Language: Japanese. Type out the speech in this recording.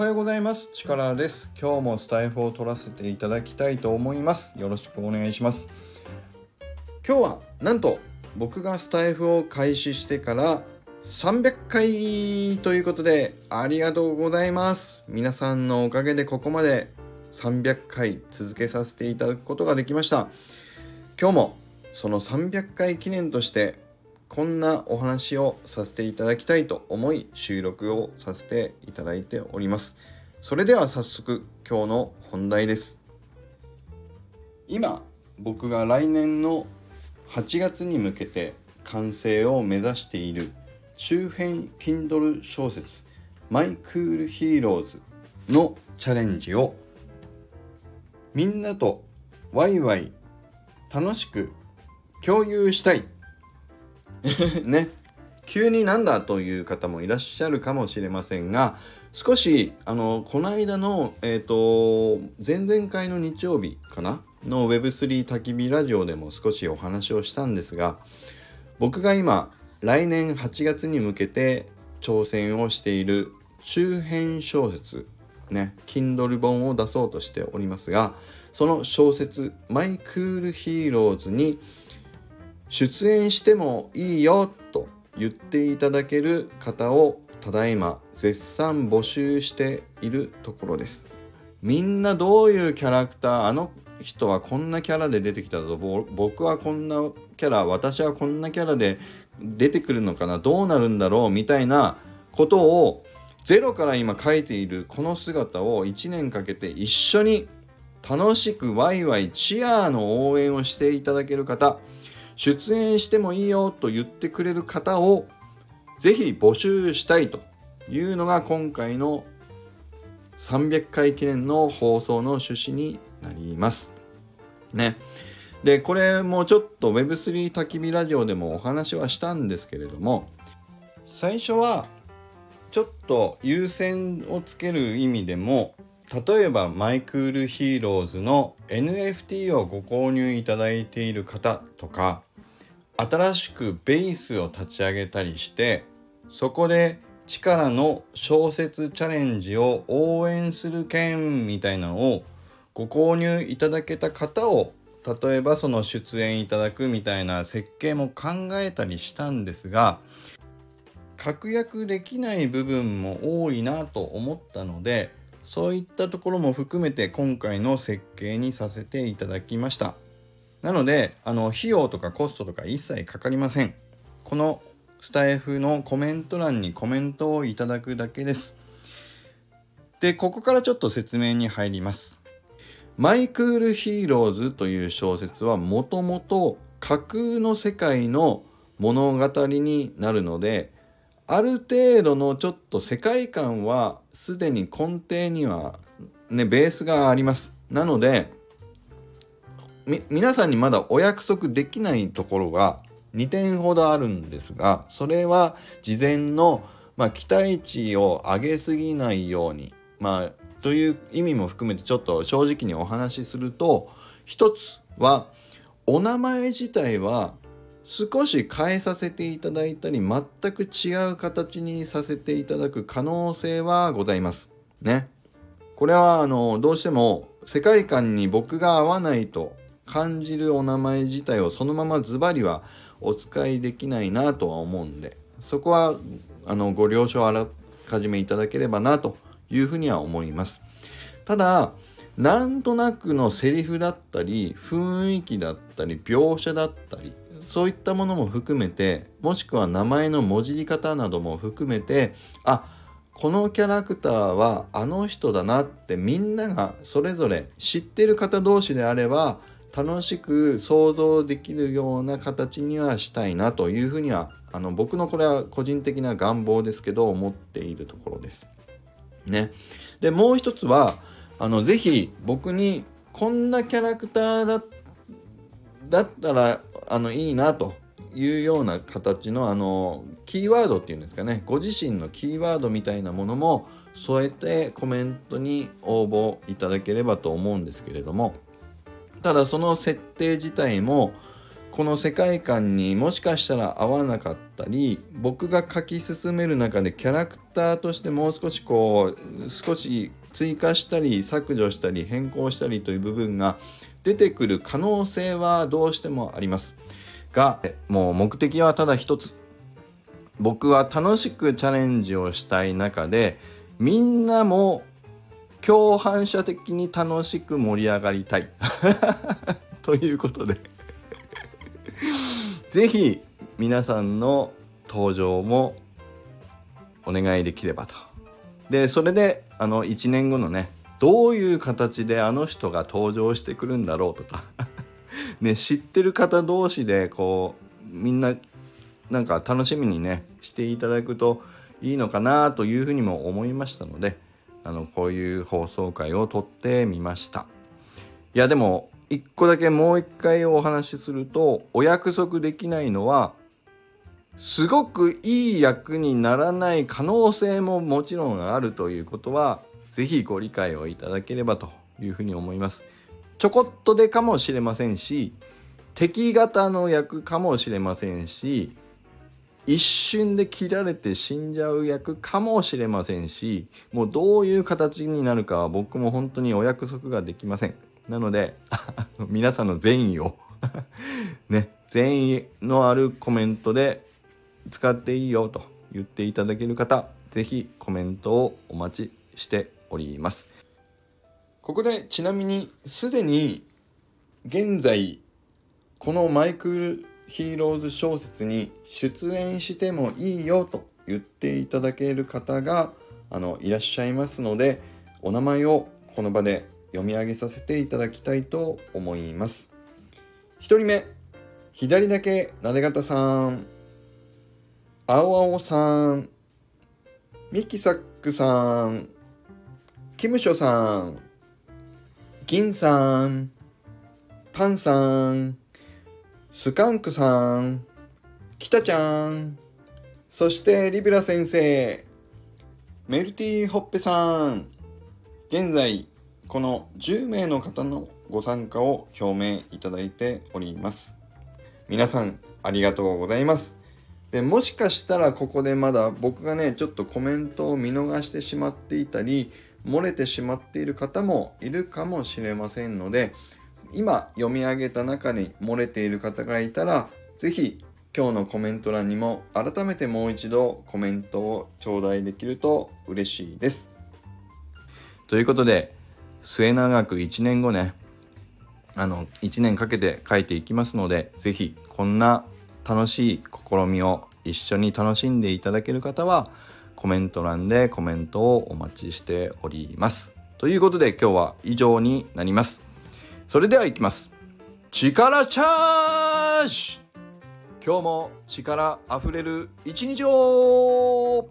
はようございます。力です。今日もスタイフを取らせていただきたいと思います。よろしくお願いします。今日はなんと僕がスタイフを開始してから300回ということでありがとうございます。皆さんのおかげでここまで300回続けさせていただくことができました。今日もその300回記念としてこんなお話をさせていただきたいと思い収録をさせていただいております。それでは早速今日の本題です。今僕が来年の8月に向けて完成を目指している周辺 Kindle 小説マイクールヒーローズのチャレンジをみんなとワイワイ楽しく共有したい。ね。急になんだという方もいらっしゃるかもしれませんが少しあのこの間のえっ、ー、と前々回の日曜日かな？の Web3 焚き火ラジオでも少しお話をしたんですが僕が今来年8月に向けて挑戦をしている中編小説ね Kindle 本を出そうとしておりますがその小説「マイクールヒーローズ」に出演してもいいよと言っていただける方をただいま絶賛募集しているところです。みんなどういうキャラクターあの人はこんなキャラで出てきたぞ。僕はこんなキャラ私はこんなキャラで出てくるのかな。どうなるんだろうみたいなことをゼロから今書いているこの姿を1年かけて一緒に楽しくワイワイチアーの応援をしていただける方。出演してもいいよと言ってくれる方をぜひ募集したいというのが今回の300回記念の放送の趣旨になります。ね。で、これもちょっと Web3 焚き火ラジオでもお話はしたんですけれども、最初はちょっと優先をつける意味でも例えばマイクールヒーローズの NFT をご購入いただいている方とか新しくベースを立ち上げたりしてそこで力の小説チャレンジを応援する件みたいなのをご購入いただけた方を例えばその出演いただくみたいな設計も考えたりしたんですが確約できない部分も多いなと思ったのでそういったところも含めて今回の設計にさせていただきました。なのであの費用とかコストとか一切かかりません。このスタイフのコメント欄にコメントをいただくだけです。でここからちょっと説明に入ります。マイクールヒーローズという小説はもともと架空の世界の物語になるのである程度のちょっと世界観はすでに根底にはねベースがあります。なので皆さんにまだお約束できないところが2点ほどあるんですがそれは事前の、まあ、期待値を上げすぎないようにまあという意味も含めてちょっと正直にお話しすると一つはお名前自体は少し変えさせていただいたり全く違う形にさせていただく可能性はございます。ね。これはあのどうしても世界観に僕が合わないと感じるお名前自体をそのままズバリはお使いできないなとは思うんでそこはあのご了承あらかじめいただければなというふうには思います。ただなんとなくのセリフだったり雰囲気だったり描写だったりそういったものも含めてもしくは名前の文字り方なども含めてあこのキャラクターはあの人だなってみんながそれぞれ知ってる方同士であれば楽しく想像できるような形にはしたいなというふうにはあの僕のこれは個人的な願望ですけど思っているところです。ね。でもう一つはあのぜひ僕にこんなキャラクターだだったらあのいいなというような形のあのキーワードっていうんですかねご自身のキーワードみたいなものも添えてコメントに応募いただければと思うんですけれどもただその設定自体もこの世界観にもしかしたら合わなかったり僕が書き進める中でキャラクターとしてもう少しこう少し追加したり削除したり変更したりという部分が出てくる可能性はどうしてもあります。がもう目的はただ一つ僕は楽しくチャレンジをしたい中でみんなも共犯者的に楽しく盛り上がりたい。ということで。是非皆さんの登場もお願いできればと。でそれであの1年後のねどういう形であの人が登場してくるんだろうとか。ね知ってる方同士でこうみんななんか楽しみにねしていただくといいのかなというふうにも思いましたので。あのこういう放送回を撮ってみましたいやでも一個だけもう一回お話しするとお約束できないのはすごくいい役にならない可能性ももちろんあるということは是非ご理解をいただければというふうに思います。ちょこっとでかもしれませんし敵型の役かもしれませんし一瞬で切られて死んじゃう役かもしれませんしもうどういう形になるかは僕も本当にお約束ができません。なので皆さんの善意を ね善意のあるコメントで使っていいよと言っていただける方是非コメントをお待ちしております。ここでちなみにすでに現在このマイクヒーローズ小説に出演してもいいよと言っていただける方があのいらっしゃいますのでお名前をこの場で読み上げさせていただきたいと思います。1人目左だけなで方さん。青青さん。ミキサックさん。キムショさん。銀さん。パンさん。スカンクさん、キタちゃん、そしてリベラ先生、メルティーホッペさん、現在この10名の方のご参加を表明いただいております。皆さんありがとうございます。でもしかしたらここでまだ僕がねちょっとコメントを見逃してしまっていたり漏れてしまっている方もいるかもしれませんので今読み上げた中に漏れている方がいたら是非今日のコメント欄にも改めてもう一度コメントを頂戴できると嬉しいです。ということで末永く1年後ねあの1年かけて書いていきますので是非こんな楽しい試みを一緒に楽しんでいただける方はコメント欄でコメントをお待ちしております。ということで今日は以上になります。それではいきます。力チャージ。今日も力あふれる一日を。